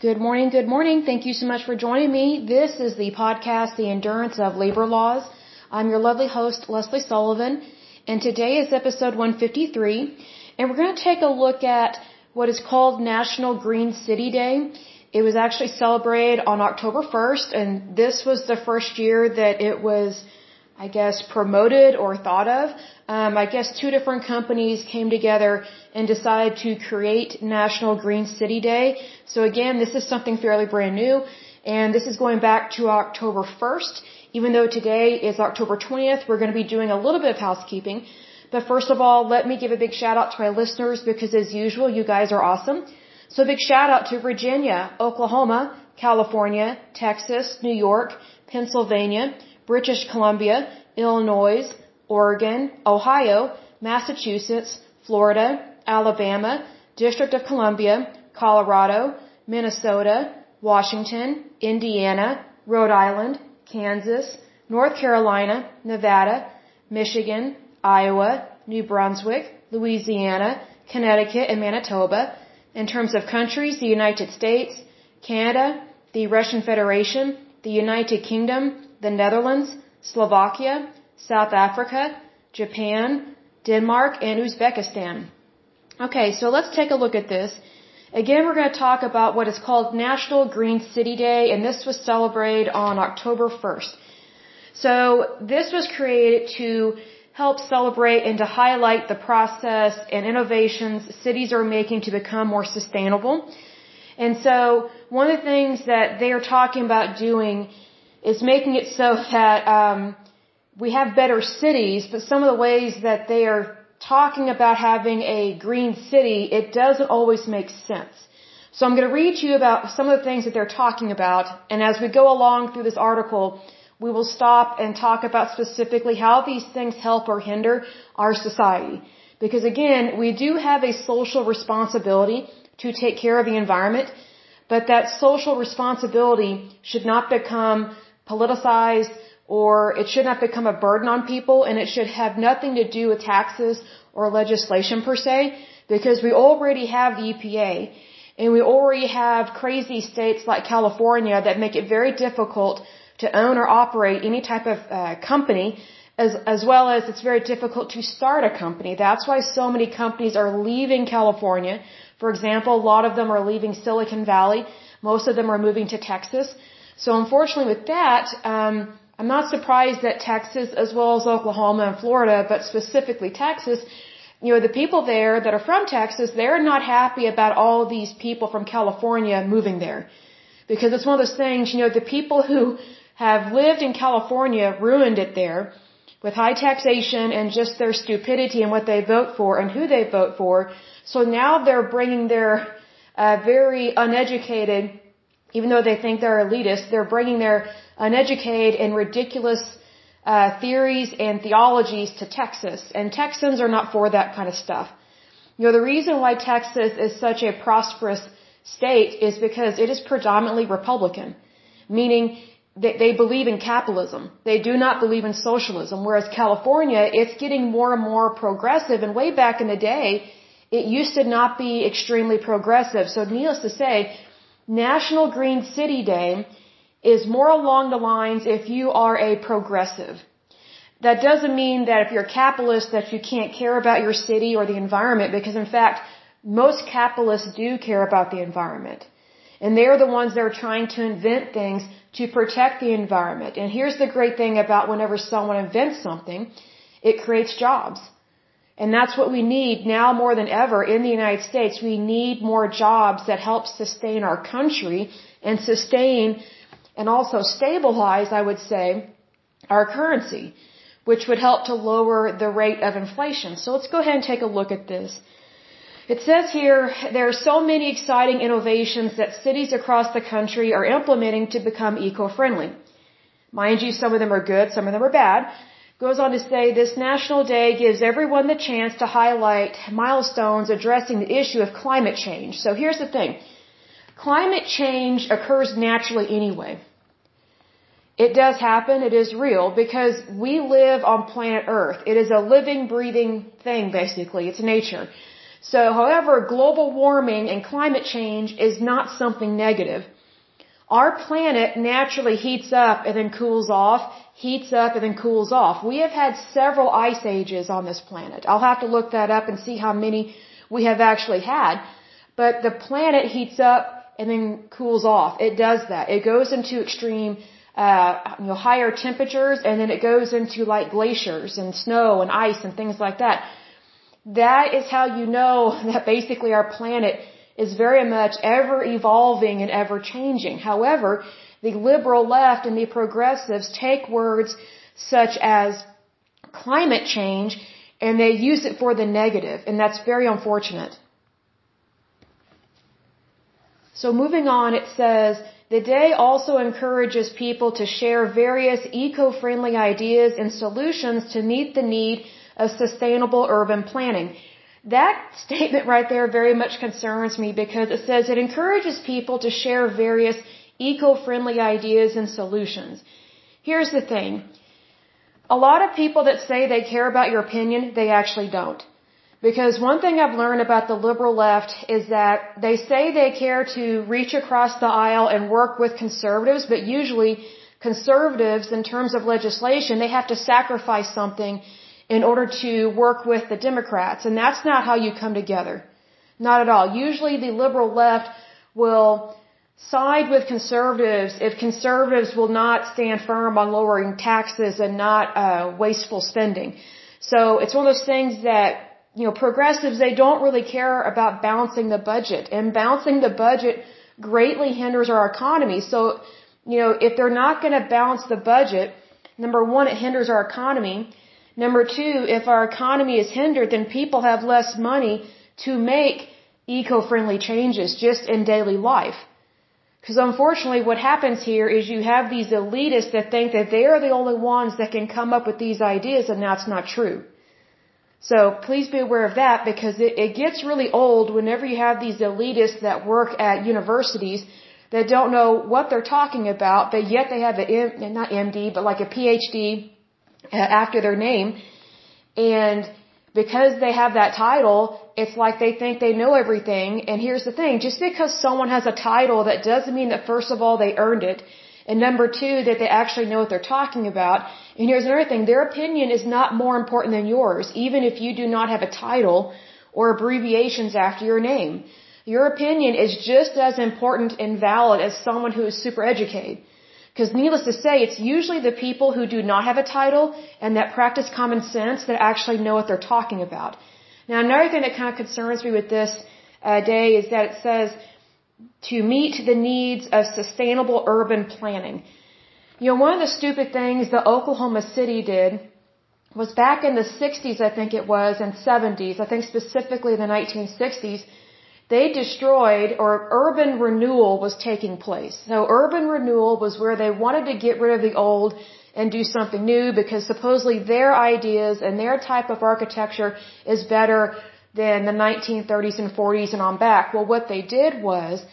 Good morning, good morning. Thank you so much for joining me. This is the podcast, The Endurance of Labor Laws. I'm your lovely host, Lesley Sullivan, and today is episode 153, and we're going to take a look at what is called National Green City Day. It was actually celebrated on October 1st, and this was the first year that it was I guess, promoted or thought of. Um, I guess two different companies came together and decided to create National Green City Day. So again, this is something fairly brand new, and this is going back to October 1st. Even though today is October 20th, we're going to be doing a little bit of housekeeping. But first of all, let me give a big shout out to my listeners because as usual, you guys are awesome. So big shout out to Virginia, Oklahoma, California, Texas, New York, Pennsylvania, British Columbia, Illinois, Oregon, Ohio, Massachusetts, Florida, Alabama, District of Columbia, Colorado, Minnesota, Washington, Indiana, Rhode Island, Kansas, North Carolina, Nevada, Michigan, Iowa, New Brunswick, Louisiana, Connecticut, and Manitoba. In terms of countries, the United States, Canada, the Russian Federation, the United Kingdom, the Netherlands, Slovakia, South Africa, Japan, Denmark, and Uzbekistan. Okay, so let's take a look at this. Again, we're going to talk about what is called National Green City Day, and this was celebrated on October 1st. So this was created to help celebrate and to highlight the process and innovations cities are making to become more sustainable. And so one of the things that they are talking about doing is making it so that um, we have better cities, but some of the ways that they are talking about having a green city, it doesn't always make sense. So I'm going to read to you about some of the things that they're talking about, and as we go along through this article, we will stop and talk about specifically how these things help or hinder our society. Because again, we do have a social responsibility to take care of the environment, but that social responsibility should not become politicized or it should not become a burden on people and it should have nothing to do with taxes or legislation per se because we already have the EPA and we already have crazy states like California that make it very difficult to own or operate any type of uh, company as as well as it's very difficult to start a company. That's why so many companies are leaving California. For example, a lot of them are leaving Silicon Valley. Most of them are moving to Texas. So unfortunately with that, um, I'm not surprised that Texas as well as Oklahoma and Florida, but specifically Texas, you know, the people there that are from Texas, they're not happy about all these people from California moving there. Because it's one of those things, you know, the people who have lived in California ruined it there with high taxation and just their stupidity and what they vote for and who they vote for. So now they're bringing their uh, very uneducated even though they think they're elitist, they're bringing their uneducated and ridiculous uh, theories and theologies to Texas. And Texans are not for that kind of stuff. You know, the reason why Texas is such a prosperous state is because it is predominantly Republican, meaning they, they believe in capitalism. They do not believe in socialism. Whereas California, it's getting more and more progressive. And way back in the day, it used to not be extremely progressive. So needless to say, National Green City Day is more along the lines if you are a progressive. That doesn't mean that if you're a capitalist that you can't care about your city or the environment because in fact, most capitalists do care about the environment. And they're the ones that are trying to invent things to protect the environment. And here's the great thing about whenever someone invents something, it creates jobs. And that's what we need now more than ever in the United States. We need more jobs that help sustain our country and sustain and also stabilize, I would say, our currency, which would help to lower the rate of inflation. So let's go ahead and take a look at this. It says here, there are so many exciting innovations that cities across the country are implementing to become eco-friendly. Mind you, some of them are good, some of them are bad. Goes on to say this National Day gives everyone the chance to highlight milestones addressing the issue of climate change. So here's the thing. Climate change occurs naturally anyway. It does happen, it is real, because we live on planet Earth. It is a living, breathing thing, basically. It's nature. So, however, global warming and climate change is not something negative. Our planet naturally heats up and then cools off, heats up and then cools off. We have had several ice ages on this planet. I'll have to look that up and see how many we have actually had. But the planet heats up and then cools off. It does that. It goes into extreme, uh, you know, higher temperatures and then it goes into like glaciers and snow and ice and things like that. That is how you know that basically our planet is very much ever evolving and ever changing. However, the liberal left and the progressives take words such as climate change and they use it for the negative, and that's very unfortunate. So moving on, it says, the day also encourages people to share various eco-friendly ideas and solutions to meet the need of sustainable urban planning. That statement right there very much concerns me because it says it encourages people to share various eco-friendly ideas and solutions. Here's the thing. A lot of people that say they care about your opinion, they actually don't. Because one thing I've learned about the liberal left is that they say they care to reach across the aisle and work with conservatives, but usually conservatives, in terms of legislation, they have to sacrifice something in order to work with the Democrats. And that's not how you come together. Not at all. Usually the liberal left will side with conservatives if conservatives will not stand firm on lowering taxes and not uh, wasteful spending. So it's one of those things that you know progressives they don't really care about balancing the budget and balancing the budget greatly hinders our economy. So you know if they're not going to balance the budget, number one it hinders our economy Number two, if our economy is hindered, then people have less money to make eco-friendly changes just in daily life. Because unfortunately what happens here is you have these elitists that think that they are the only ones that can come up with these ideas and that's not true. So please be aware of that because it, it gets really old whenever you have these elitists that work at universities that don't know what they're talking about, but yet they have a, not MD, but like a PhD uh, after their name. And because they have that title, it's like they think they know everything. And here's the thing, just because someone has a title, that doesn't mean that first of all they earned it. And number two, that they actually know what they're talking about. And here's another thing, their opinion is not more important than yours, even if you do not have a title or abbreviations after your name. Your opinion is just as important and valid as someone who is super educated. Because needless to say, it's usually the people who do not have a title and that practice common sense that actually know what they're talking about. Now, another thing that kind of concerns me with this uh, day is that it says to meet the needs of sustainable urban planning. You know, one of the stupid things that Oklahoma City did was back in the 60s, I think it was, and 70s, I think specifically the 1960s, they destroyed or urban renewal was taking place. So urban renewal was where they wanted to get rid of the old and do something new because supposedly their ideas and their type of architecture is better than the 1930s and 40s and on back. Well, what they did was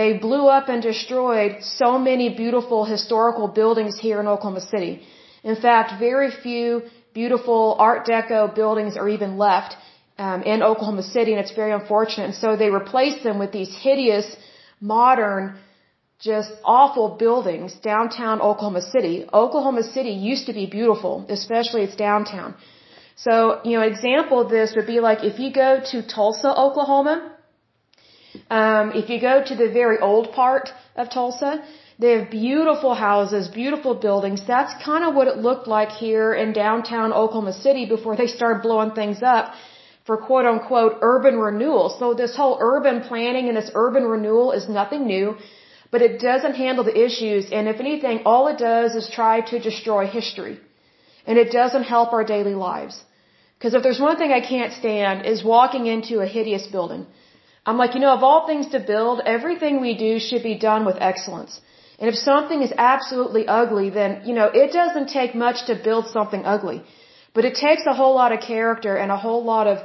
they blew up and destroyed so many beautiful historical buildings here in Oklahoma City. In fact, very few beautiful Art Deco buildings are even left um, in Oklahoma City, and it's very unfortunate. And so they replaced them with these hideous, modern, just awful buildings downtown Oklahoma City. Oklahoma City used to be beautiful, especially its downtown. So, you know, example of this would be like if you go to Tulsa, Oklahoma, um, if you go to the very old part of Tulsa, they have beautiful houses, beautiful buildings. That's kind of what it looked like here in downtown Oklahoma City before they started blowing things up for quote unquote urban renewal. So this whole urban planning and this urban renewal is nothing new, but it doesn't handle the issues. And if anything, all it does is try to destroy history. And it doesn't help our daily lives. Because if there's one thing I can't stand is walking into a hideous building. I'm like, you know, of all things to build, everything we do should be done with excellence. And if something is absolutely ugly, then, you know, it doesn't take much to build something ugly. But it takes a whole lot of character and a whole lot of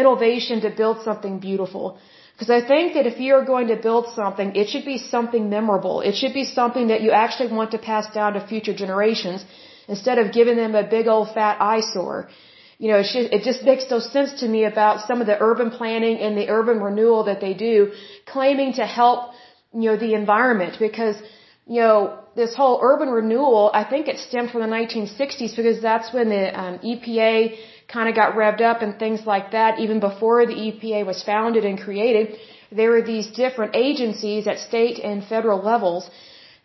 innovation to build something beautiful. Because I think that if you're going to build something, it should be something memorable. It should be something that you actually want to pass down to future generations instead of giving them a big old fat eyesore. you know, it just makes no sense to me about some of the urban planning and the urban renewal that they do, claiming to help, you know, the environment because, you know, this whole urban renewal, I think it stemmed from the 1960s because that's when the um, EPA kind of got revved up and things like that. Even before the EPA was founded and created, there were these different agencies at state and federal levels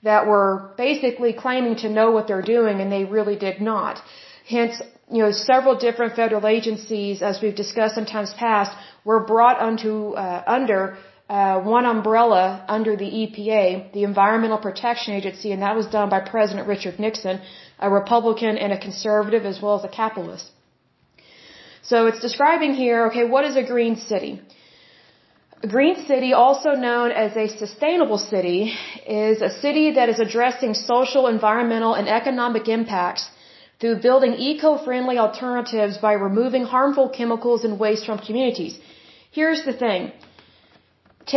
that were basically claiming to know what they're doing and they really did not. Hence, you know, several different federal agencies, as we've discussed in times past, were brought unto, uh, under uh, one umbrella under the EPA, the Environmental Protection Agency, and that was done by President Richard Nixon, a Republican and a conservative as well as a capitalist. So it's describing here, okay, what is a green city? A green city, also known as a sustainable city, is a city that is addressing social, environmental, and economic impacts through building eco-friendly alternatives by removing harmful chemicals and waste from communities. Here's the thing.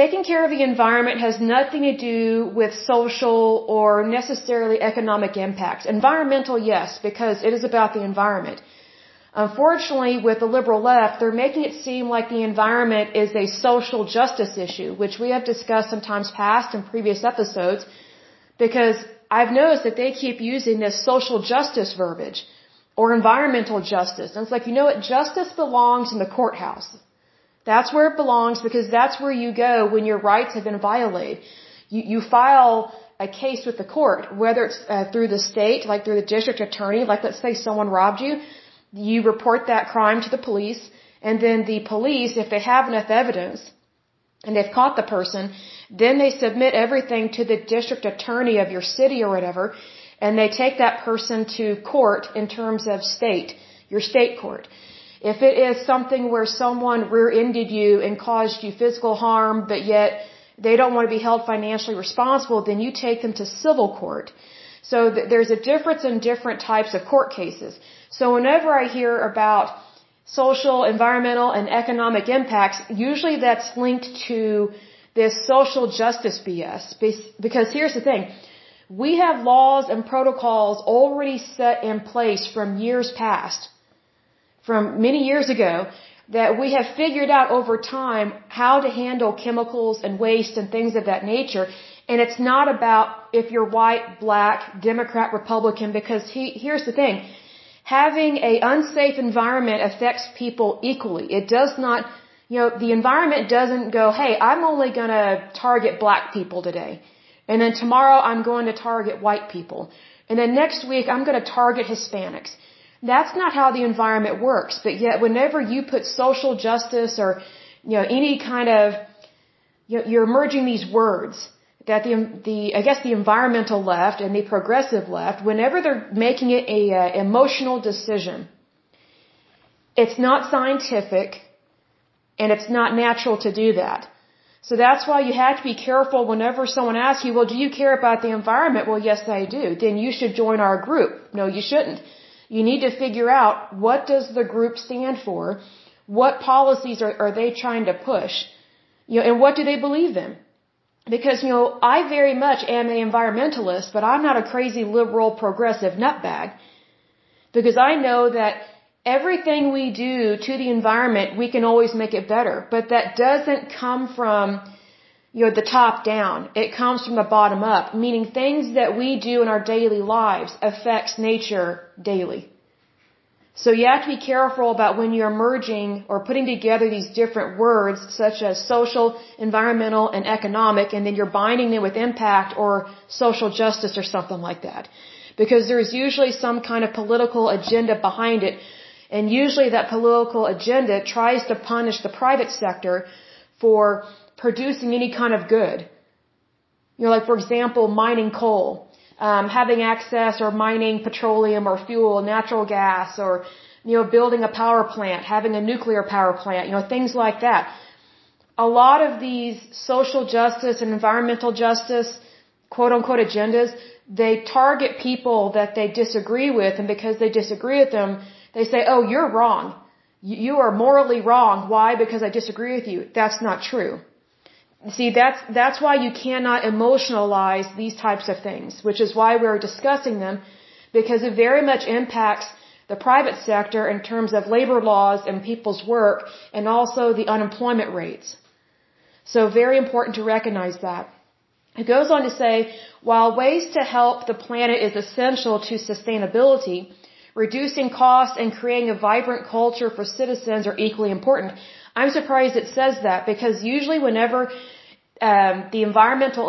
Taking care of the environment has nothing to do with social or necessarily economic impacts. Environmental, yes, because it is about the environment. Unfortunately, with the liberal left, they're making it seem like the environment is a social justice issue, which we have discussed in times past in previous episodes, because I've noticed that they keep using this social justice verbiage or environmental justice. And it's like, you know what? Justice belongs in the courthouse. That's where it belongs because that's where you go when your rights have been violated. You, you file a case with the court, whether it's uh, through the state, like through the district attorney, like let's say someone robbed you, you report that crime to the police, and then the police, if they have enough evidence, and they've caught the person, then they submit everything to the district attorney of your city or whatever, and they take that person to court in terms of state, your state court. If it is something where someone rear-ended you and caused you physical harm, but yet they don't want to be held financially responsible, then you take them to civil court. So th- there's a difference in different types of court cases. So whenever I hear about social, environmental, and economic impacts, usually that's linked to this social justice BS. Because here's the thing. We have laws and protocols already set in place from years past, from many years ago, that we have figured out over time how to handle chemicals and waste and things of that nature. And it's not about if you're white, black, Democrat, Republican, because he, here's the thing having a unsafe environment affects people equally. It does not, you know, the environment doesn't go, hey, I'm only to target black people today. And then tomorrow I'm going to target white people. And then next week I'm to target Hispanics. That's not how the environment works. But yet whenever you put social justice or, you know, any kind of, you know, you're merging these words that the, the I guess the environmental left and the progressive left, whenever they're making it a uh, emotional decision, it's not scientific and it's not natural to do that. So that's why you have to be careful whenever someone asks you, well, do you care about the environment? Well, yes, I do. Then you should join our group. No, you shouldn't. You need to figure out what does the group stand for? What policies are, are they trying to push? You know, and what do they believe in? Because, you know, I very much am an environmentalist, but I'm not a crazy liberal progressive nutbag. Because I know that everything we do to the environment, we can always make it better. But that doesn't come from, you know, the top down. It comes from the bottom up, meaning things that we do in our daily lives affects nature daily. So you have to be careful about when you're merging or putting together these different words such as social, environmental, and economic and then you're binding them with impact or social justice or something like that. Because there's usually some kind of political agenda behind it and usually that political agenda tries to punish the private sector for producing any kind of good. You know, like for example, mining coal um, having access or mining petroleum or fuel, natural gas, or you know, building a power plant, having a nuclear power plant, you know, things like that. A lot of these social justice and environmental justice, quote unquote agendas, they target people that they disagree with, and because they disagree with them, they say, "Oh, you're wrong. You are morally wrong. Why? Because I disagree with you." That's not true. See, that's, that's why you cannot emotionalize these types of things, which is why we're discussing them, because it very much impacts the private sector in terms of labor laws and people's work and also the unemployment rates. So very important to recognize that. It goes on to say, while ways to help the planet is essential to sustainability, reducing costs and creating a vibrant culture for citizens are equally important. I'm surprised it says that because usually whenever um, the environmental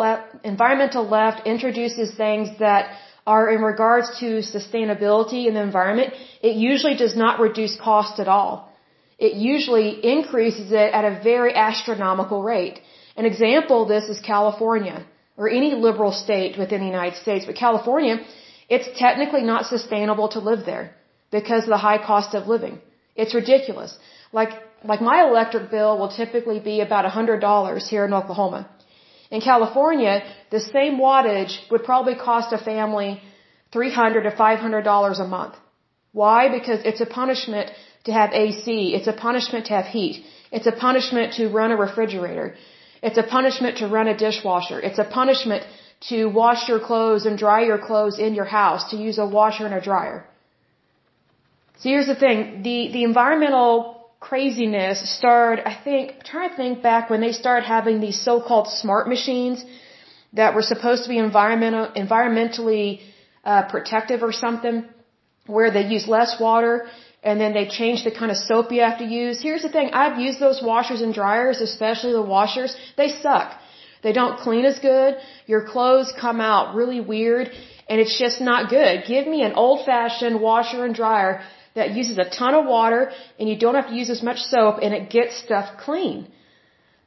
environmental left introduces things that are in regards to sustainability in the environment, it usually does not reduce cost at all. It usually increases it at a very astronomical rate. An example of this is California, or any liberal state within the United States, but California, it's technically not sustainable to live there because of the high cost of living. It's ridiculous. Like, like my electric bill will typically be about $100 here in Oklahoma. In California, the same wattage would probably cost a family $300 to $500 a month. Why? Because it's a punishment to have AC. It's a punishment to have heat. It's a punishment to run a refrigerator. It's a punishment to run a dishwasher. It's a punishment to wash your clothes and dry your clothes in your house, to use a washer and a dryer. So here's the thing. The, the environmental craziness started, I think, I'm trying to think back when they started having these so-called smart machines that were supposed to be environmental, environmentally uh, protective or something, where they use less water and then they change the kind of soap you have to use. Here's the thing, I've used those washers and dryers, especially the washers. They suck. They don't clean as good. Your clothes come out really weird and it's just not good. Give me an old fashioned washer and dryer that uses a ton of water and you don't have to use as much soap and it gets stuff clean.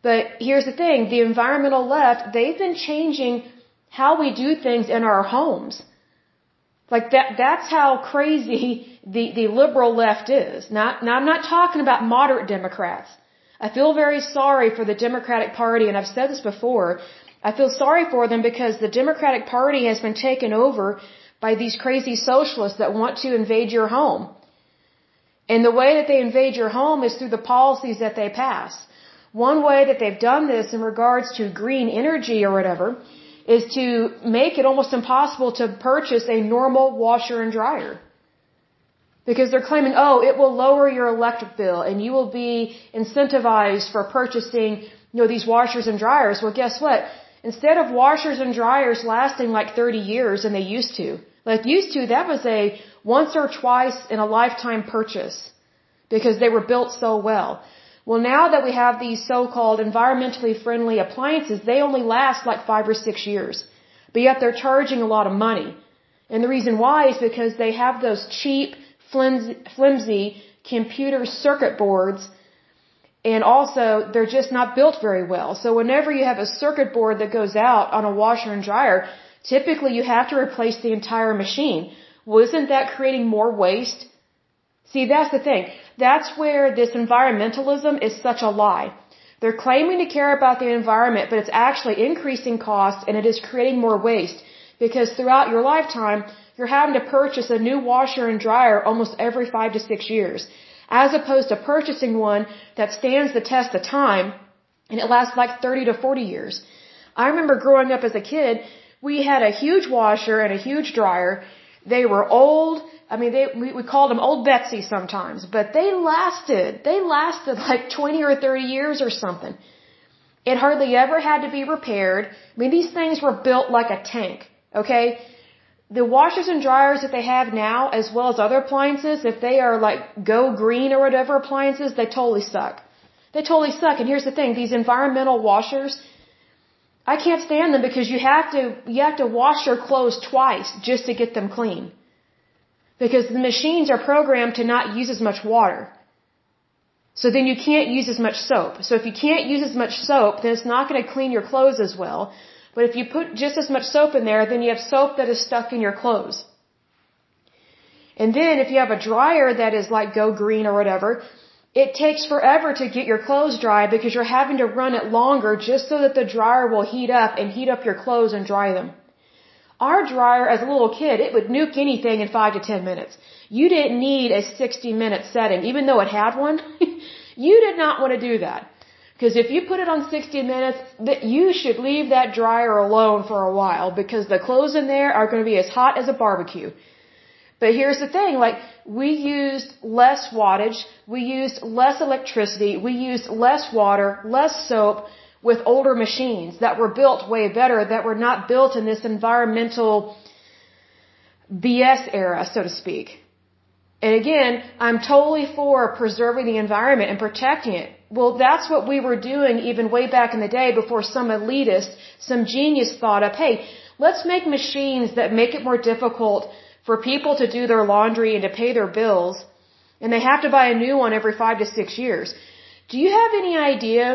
But here's the thing, the environmental left, they've been changing how we do things in our homes. Like that, that's how crazy the, the liberal left is. Now, now I'm not talking about moderate Democrats. I feel very sorry for the Democratic Party, and I've said this before. I feel sorry for them because the Democratic Party has been taken over by these crazy socialists that want to invade your home. And the way that they invade your home is through the policies that they pass. One way that they've done this in regards to green energy or whatever is to make it almost impossible to purchase a normal washer and dryer. Because they're claiming, oh, it will lower your electric bill and you will be incentivized for purchasing, you know, these washers and dryers. Well, guess what? Instead of washers and dryers lasting like 30 years and they used to, like used to, that was a once or twice in a lifetime purchase because they were built so well. Well, now that we have these so-called environmentally friendly appliances, they only last like five or six years. But yet they're charging a lot of money. And the reason why is because they have those cheap, flimsy, flimsy computer circuit boards and also they're just not built very well. So whenever you have a circuit board that goes out on a washer and dryer, typically you have to replace the entire machine. Well, isn't that creating more waste? See, that's the thing. That's where this environmentalism is such a lie. They're claiming to care about the environment, but it's actually increasing costs and it is creating more waste because throughout your lifetime, you're having to purchase a new washer and dryer almost every five to six years, as opposed to purchasing one that stands the test of time and it lasts like 30 to 40 years. I remember growing up as a kid, we had a huge washer and a huge dryer. They were old. I mean, they, we, we called them Old Betsy sometimes, but they lasted. They lasted like 20 or 30 years or something. It hardly ever had to be repaired. I mean, these things were built like a tank. Okay? The washers and dryers that they have now, as well as other appliances, if they are like go green or whatever appliances, they totally suck. They totally suck. And here's the thing, these environmental washers, I can't stand them because you have to, you have to wash your clothes twice just to get them clean. Because the machines are programmed to not use as much water. So then you can't use as much soap. So if you can't use as much soap, then it's not going to clean your clothes as well. But if you put just as much soap in there, then you have soap that is stuck in your clothes. And then if you have a dryer that is like Go Green or whatever, it takes forever to get your clothes dry because you're having to run it longer just so that the dryer will heat up and heat up your clothes and dry them. Our dryer as a little kid, it would nuke anything in five to ten minutes. You didn't need a 60 minute setting, even though it had one. you did not want to do that. Because if you put it on 60 minutes, that you should leave that dryer alone for a while because the clothes in there are going to be as hot as a barbecue. But here's the thing, like, we used less wattage, we used less electricity, we used less water, less soap with older machines that were built way better, that were not built in this environmental BS era, so to speak. And again, I'm totally for preserving the environment and protecting it. Well, that's what we were doing even way back in the day before some elitist, some genius thought up, hey, let's make machines that make it more difficult for people to do their laundry and to pay their bills, and they have to buy a new one every five to six years. Do you have any idea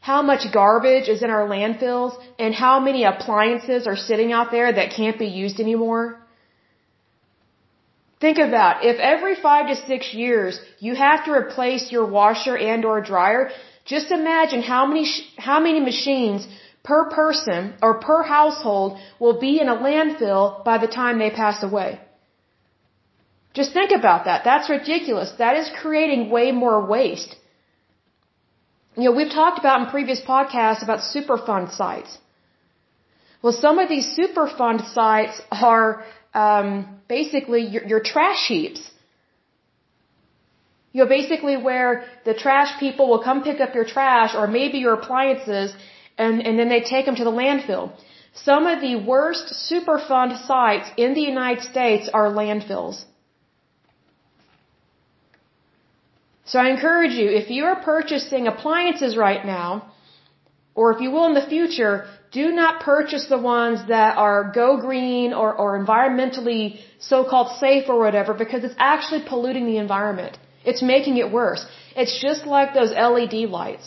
how much garbage is in our landfills and how many appliances are sitting out there that can't be used anymore? Think about if every five to six years you have to replace your washer and or dryer, just imagine how many, how many machines per person or per household will be in a landfill by the time they pass away. Just think about that. That's ridiculous. That is creating way more waste. You know, we've talked about in previous podcasts about Superfund sites. Well, some of these Superfund sites are um, basically your, your trash heaps. You know, basically where the trash people will come pick up your trash or maybe your appliances and, and then they take them to the landfill. Some of the worst Superfund sites in the United States are landfills. So I encourage you, if you are purchasing appliances right now, or if you will in the future, do not purchase the ones that are go green or, or environmentally so-called safe or whatever because it's actually polluting the environment. It's making it worse. It's just like those LED lights.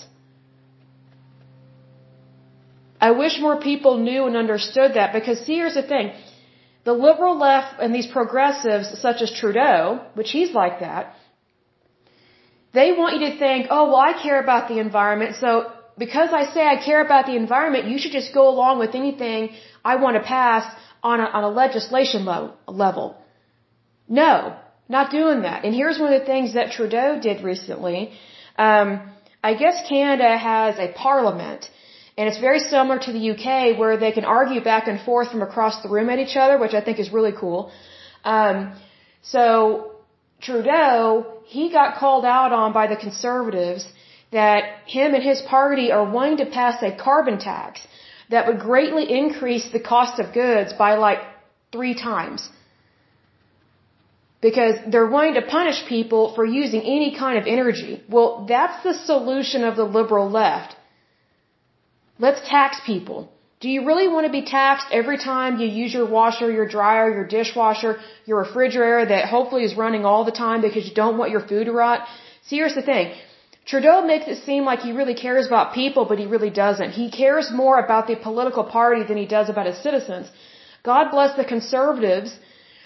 I wish more people knew and understood that because see, here's the thing. The liberal left and these progressives such as Trudeau, which he's like that, they want you to think, oh, well, I care about the environment, so because I say I care about the environment, you should just go along with anything I want to pass on a, on a legislation level. No, not doing that. And here's one of the things that Trudeau did recently. Um, I guess Canada has a parliament, and it's very similar to the UK where they can argue back and forth from across the room at each other, which I think is really cool. Um, so Trudeau, he got called out on by the conservatives that him and his party are wanting to pass a carbon tax that would greatly increase the cost of goods by like three times. Because they're wanting to punish people for using any kind of energy. Well, that's the solution of the liberal left. Let's tax people. Do you really want to be taxed every time you use your washer, your dryer, your dishwasher, your refrigerator that hopefully is running all the time because you don't want your food to rot? See, here's the thing. Trudeau makes it seem like he really cares about people, but he really doesn't. He cares more about the political party than he does about his citizens. God bless the conservatives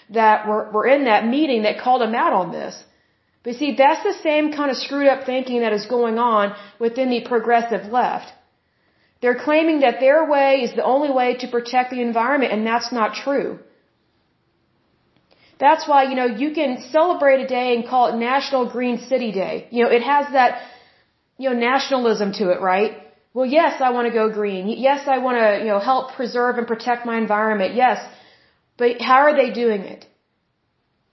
that were, were in that meeting that called him out on this. But see, that's the same kind of screwed up thinking that is going on within the progressive left. They're claiming that their way is the only way to protect the environment, and that's not true. That's why, you know, you can celebrate a day and call it National Green City Day. You know, it has that, you know, nationalism to it, right? Well, yes, I want to go green. Yes, I want to, you know, help preserve and protect my environment. Yes. But how are they doing it?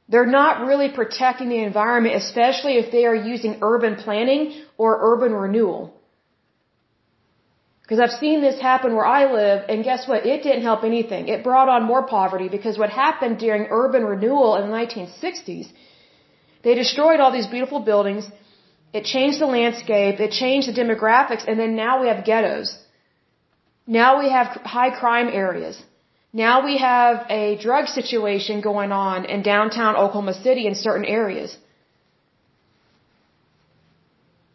They're not really protecting the environment, especially if they are using urban planning or urban renewal. Because I've seen this happen where I live, and guess what? It didn't help anything. It brought on more poverty because what happened during urban renewal in the 1960s, they destroyed all these beautiful buildings. It changed the landscape. It changed the demographics, and then now we have ghettos. Now we have high crime areas. Now we have a drug situation going on in downtown Oklahoma City in certain areas.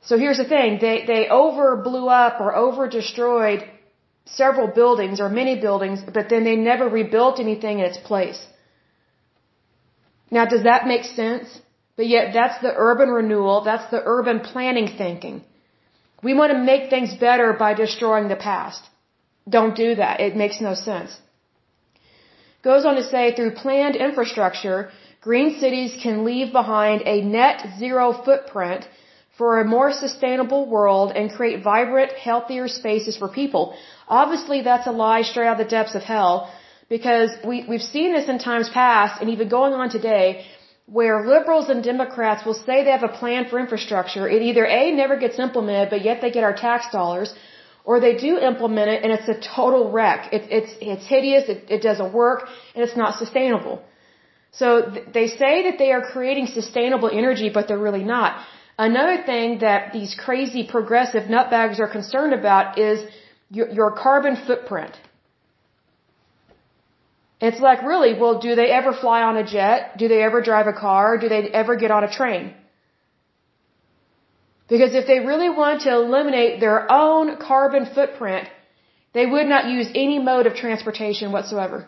So here's the thing, they, they over blew up or over destroyed several buildings or many buildings, but then they never rebuilt anything in its place. Now does that make sense? But yet that's the urban renewal, that's the urban planning thinking. We want to make things better by destroying the past. Don't do that. It makes no sense. Goes on to say through planned infrastructure, green cities can leave behind a net zero footprint for a more sustainable world and create vibrant, healthier spaces for people. Obviously, that's a lie straight out of the depths of hell because we, we've seen this in times past and even going on today where liberals and Democrats will say they have a plan for infrastructure. It either A, never gets implemented, but yet they get our tax dollars, or they do implement it and it's a total wreck. It, it's, it's hideous, it, it doesn't work, and it's not sustainable. So th- they say that they are creating sustainable energy, but they're really not. Another thing that these crazy progressive nutbags are concerned about is your, your carbon footprint. It's like, really, well, do they ever fly on a jet? Do they ever drive a car? Do they ever get on a train? Because if they really want to eliminate their own carbon footprint, they would not use any mode of transportation whatsoever.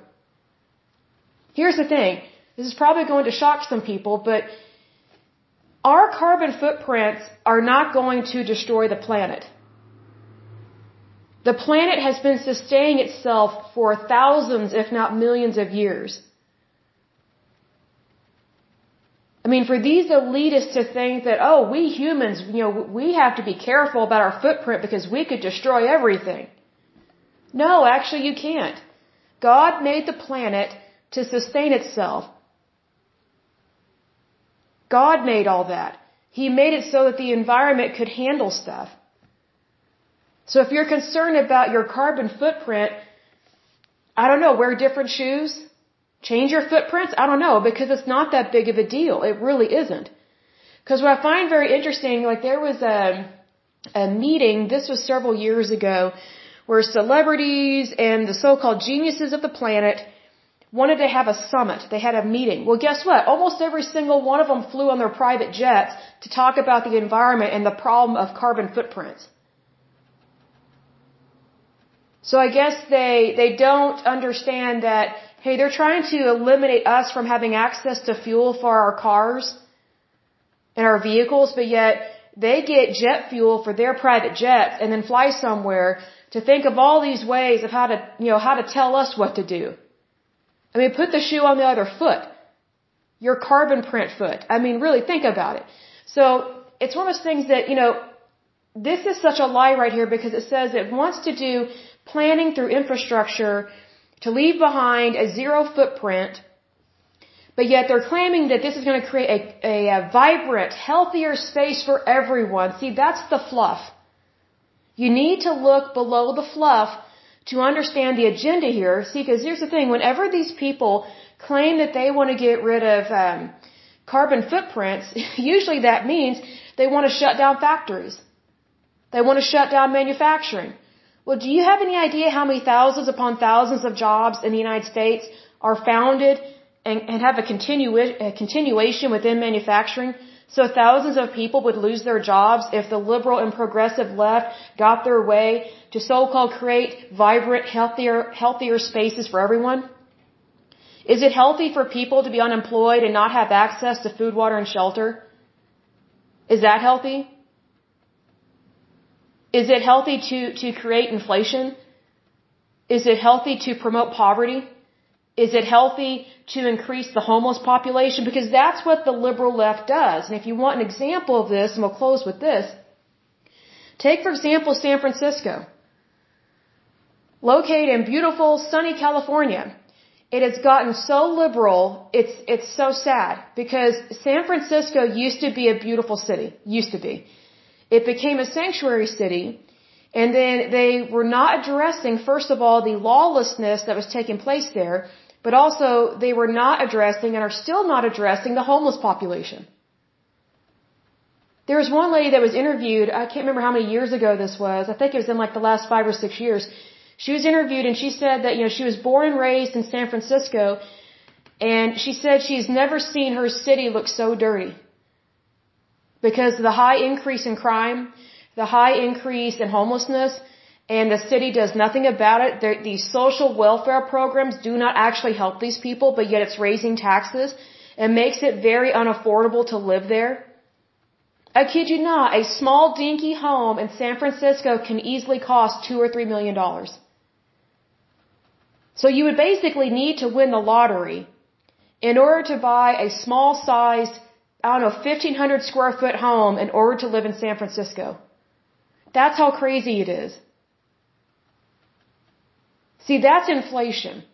Here's the thing. This is probably going to shock some people, but our carbon footprints are not going to destroy the planet. The planet has been sustaining itself for thousands, if not millions of years. I mean, for these elitists to think that, oh, we humans, you know, we have to be careful about our footprint because we could destroy everything. No, actually you can't. God made the planet to sustain itself. God made all that. He made it so that the environment could handle stuff. So if you're concerned about your carbon footprint, I don't know, wear different shoes, change your footprints. I don't know because it's not that big of a deal. It really isn't. Because what I find very interesting, like there was a, a meeting, this was several years ago, where celebrities and the so-called geniuses of the planet wanted to have a summit. They had a meeting. Well, guess what? Almost every single one of them flew on their private jets to talk about the environment and the problem of carbon footprints. So I guess they, they don't understand that, hey, they're trying to eliminate us from having access to fuel for our cars and our vehicles, but yet they get jet fuel for their private jets and then fly somewhere to think of all these ways of how to, you know, how to tell us what to do. I mean, put the shoe on the other foot. Your carbon print foot. I mean, really think about it. So, it's one of those things that, you know, this is such a lie right here because it says it wants to do planning through infrastructure to leave behind a zero footprint, but yet they're claiming that this is going to create a, a, a vibrant, healthier space for everyone. See, that's the fluff. You need to look below the fluff to understand the agenda here. See, because here's the thing: whenever these people claim that they want to get rid of um, carbon footprints, usually that means they want to shut down factories. They want to shut down manufacturing. Well, do you have any idea how many thousands upon thousands of jobs in the United States are founded and, and have a, continu- a continuation within manufacturing? So thousands of people would lose their jobs if the liberal and progressive left got their way to so-called create vibrant, healthier, healthier spaces for everyone? Is it healthy for people to be unemployed and not have access to food, water, and shelter? Is that healthy? Is it healthy to, to create inflation? Is it healthy to promote poverty? Is it healthy to increase the homeless population? Because that's what the liberal left does. And if you want an example of this, and we'll close with this, take for example San Francisco. Located in beautiful, sunny California. It has gotten so liberal, it's, it's so sad. Because San Francisco used to be a beautiful city. Used to be. It became a sanctuary city, and then they were not addressing, first of all, the lawlessness that was taking place there, but also they were not addressing and are still not addressing the homeless population. There was one lady that was interviewed, I can't remember how many years ago this was, I think it was in like the last five or six years. She was interviewed and she said that, you know, she was born and raised in San Francisco, and she said she's never seen her city look so dirty because of the high increase in crime, the high increase in homelessness, and the city does nothing about it. They're, these social welfare programs do not actually help these people, but yet it's raising taxes and makes it very unaffordable to live there. I kid you not, a small dinky home in San Francisco can easily cost two or three million dollars. So you would basically need to win the lottery in order to buy a small sized I don't know, 1500 square foot home in order to live in San Francisco. That's how crazy it is. See, that's inflation.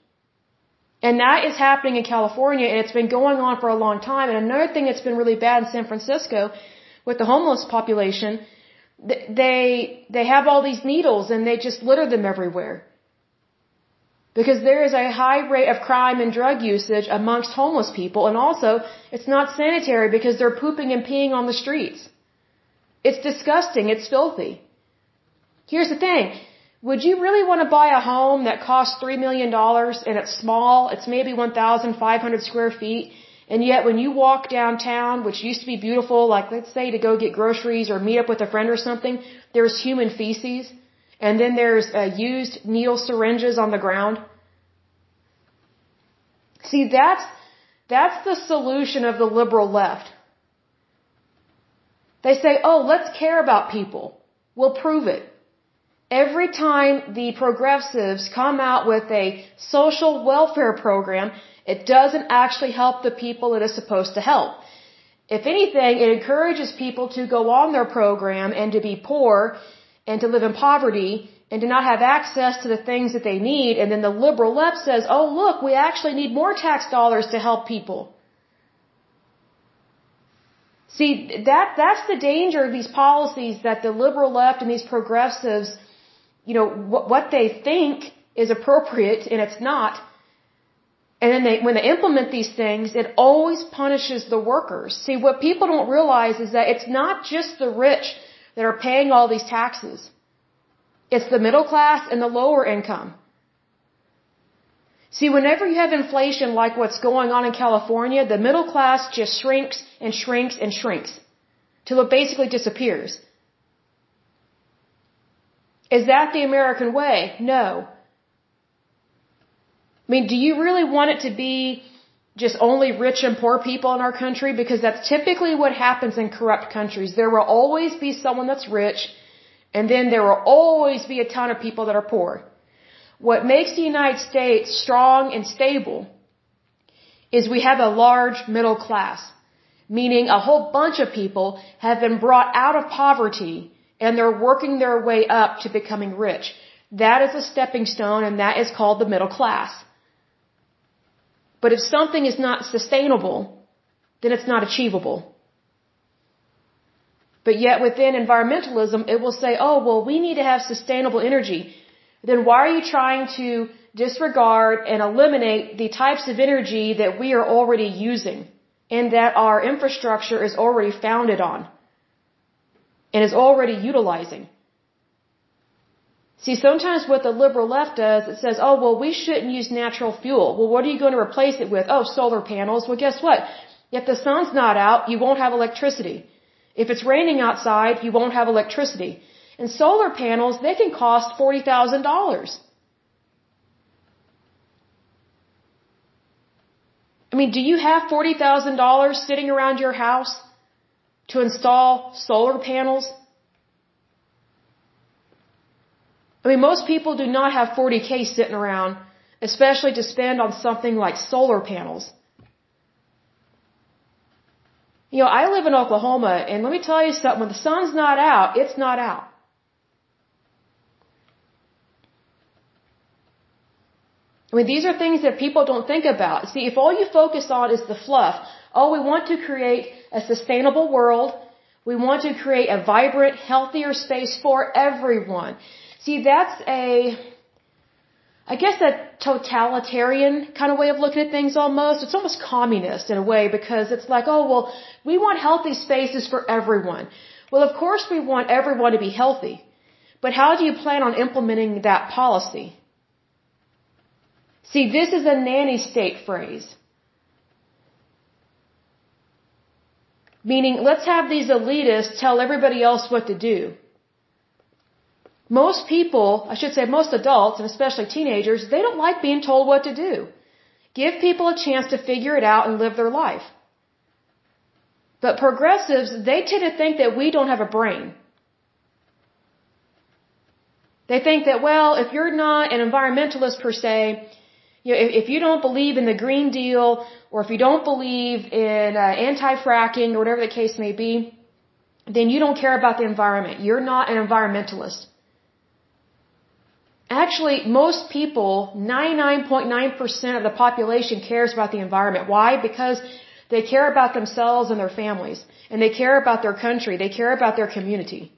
And that is happening in California and it's been going on for a long time. And another thing that's been really bad in San Francisco with the homeless population, they, they have all these needles and they just litter them everywhere. Because there is a high rate of crime and drug usage amongst homeless people and also it's not sanitary because they're pooping and peeing on the streets. It's disgusting. It's filthy. Here's the thing. Would you really want to buy a home that costs $3 million and it's small, it's maybe 1,500 square feet, and yet when you walk downtown, which used to be beautiful, like let's say to go get groceries or meet up with a friend or something, there's human feces, and then there's uh, used needle syringes on the ground? See, that's, that's the solution of the liberal left. They say, oh, let's care about people. We'll prove it. Every time the progressives come out with a social welfare program, it doesn't actually help the people it is supposed to help. If anything, it encourages people to go on their program and to be poor and to live in poverty and to not have access to the things that they need. And then the liberal left says, oh, look, we actually need more tax dollars to help people. See, that, that's the danger of these policies that the liberal left and these progressives you know, what, what they think is appropriate and it's not. And then they, when they implement these things, it always punishes the workers. See, what people don't realize is that it's not just the rich that are paying all these taxes. It's the middle class and the lower income. See, whenever you have inflation like what's going on in California, the middle class just shrinks and shrinks and shrinks till it basically disappears. Is that the American way? No. I mean, do you really want it to be just only rich and poor people in our country? Because that's typically what happens in corrupt countries. There will always be someone that's rich, and then there will always be a ton of people that are poor. What makes the United States strong and stable is we have a large middle class, meaning a whole bunch of people have been brought out of poverty and they're working their way up to becoming rich. That is a stepping stone and that is called the middle class. But if something is not sustainable, then it's not achievable. But yet within environmentalism, it will say, oh, well, we need to have sustainable energy. Then why are you trying to disregard and eliminate the types of energy that we are already using and that our infrastructure is already founded on? and is already utilizing. See, sometimes what the liberal left does, it says, oh, well, we shouldn't use natural fuel. Well, what are you going to replace it with? Oh, solar panels. Well, guess what? If the sun's not out, you won't have electricity. If it's raining outside, you won't have electricity. And solar panels, they can cost $40,000. I mean, do you have $40,000 sitting around your house? to install solar panels? I mean, most people do not have 40K sitting around, especially to spend on something like solar panels. You know, I live in Oklahoma, and let me tell you something, when the sun's not out, it's not out. I mean, these are things that people don't think about. See, if all you focus on is the fluff, oh, we want to create a sustainable world. We want to create a vibrant, healthier space for everyone. See, that's a, I guess a totalitarian kind of way of looking at things almost. It's almost communist in a way because it's like, oh, well, we want healthy spaces for everyone. Well, of course we want everyone to be healthy. But how do you plan on implementing that policy? See, this is a nanny state phrase. Meaning, let's have these elitists tell everybody else what to do. Most people, I should say most adults, and especially teenagers, they don't like being told what to do. Give people a chance to figure it out and live their life. But progressives, they tend to think that we don't have a brain. They think that, well, if you're not an environmentalist per se, you know, if, if you don't believe in the Green Deal or if you don't believe in uh, anti-fracking or whatever the case may be, then you don't care about the environment. You're not an environmentalist. Actually, most people, 99.9% of the population cares about the environment. Why? Because they care about themselves and their families. And they care about their country. They care about their community.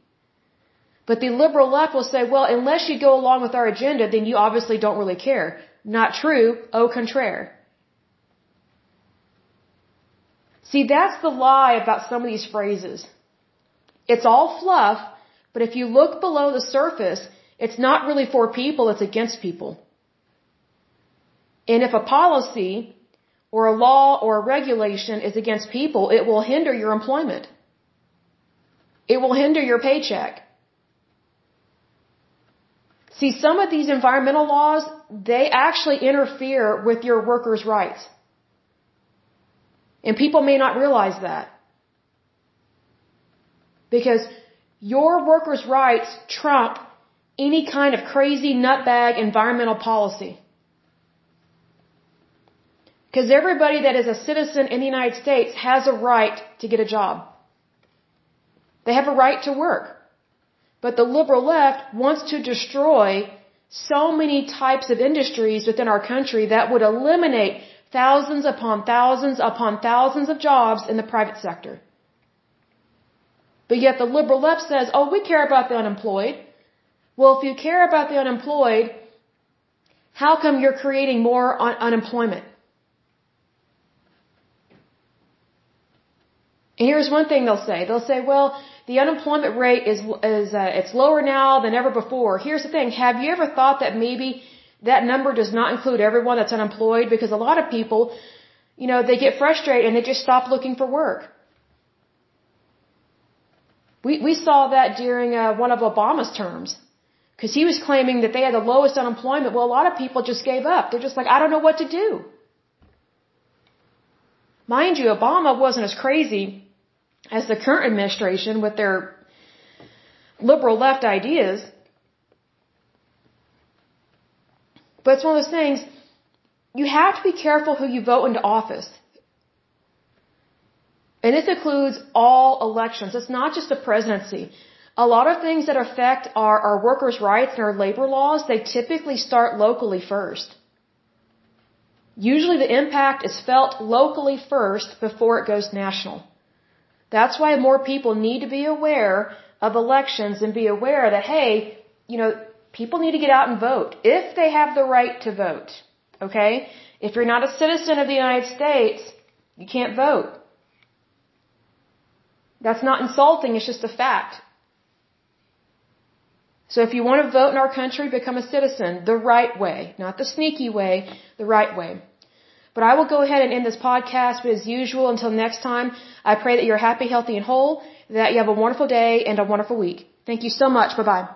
But the liberal left will say, well, unless you go along with our agenda, then you obviously don't really care. Not true. Au contraire. See, that's the lie about some of these phrases. It's all fluff, but if you look below the surface, it's not really for people, it's against people. And if a policy or a law or a regulation is against people, it will hinder your employment. It will hinder your paycheck. See, some of these environmental laws, they actually interfere with your workers' rights. And people may not realize that. Because your workers' rights trump any kind of crazy nutbag environmental policy. Because everybody that is a citizen in the United States has a right to get a job. They have a right to work. But the liberal left wants to destroy so many types of industries within our country that would eliminate thousands upon thousands upon thousands of jobs in the private sector. But yet the liberal left says, oh, we care about the unemployed. Well, if you care about the unemployed, how come you're creating more un- unemployment? And here's one thing they'll say. They'll say, well, the unemployment rate is, is uh, it's lower now than ever before. Here's the thing. Have you ever thought that maybe that number does not include everyone that's unemployed? Because a lot of people, you know, they get frustrated and they just stop looking for work. We, we saw that during uh, one of Obama's terms. Because he was claiming that they had the lowest unemployment. Well, a lot of people just gave up. They're just like, I don't know what to do. Mind you, Obama wasn't as crazy as the current administration with their liberal left ideas. But it's one of those things, you have to be careful who you vote into office. And this includes all elections. It's not just the presidency. A lot of things that affect our, our workers' rights and our labor laws, they typically start locally first. Usually the impact is felt locally first before it goes national. That's why more people need to be aware of elections and be aware that, hey, you know, people need to get out and vote if they have the right to vote. Okay? If you're not a citizen of the United States, you can't vote. That's not insulting, it's just a fact. So if you want to vote in our country, become a citizen the right way, not the sneaky way, the right way. But I will go ahead and end this podcast, but as usual, until next time, I pray that you're happy, healthy, and whole, that you have a wonderful day and a wonderful week. Thank you so much. Bye bye.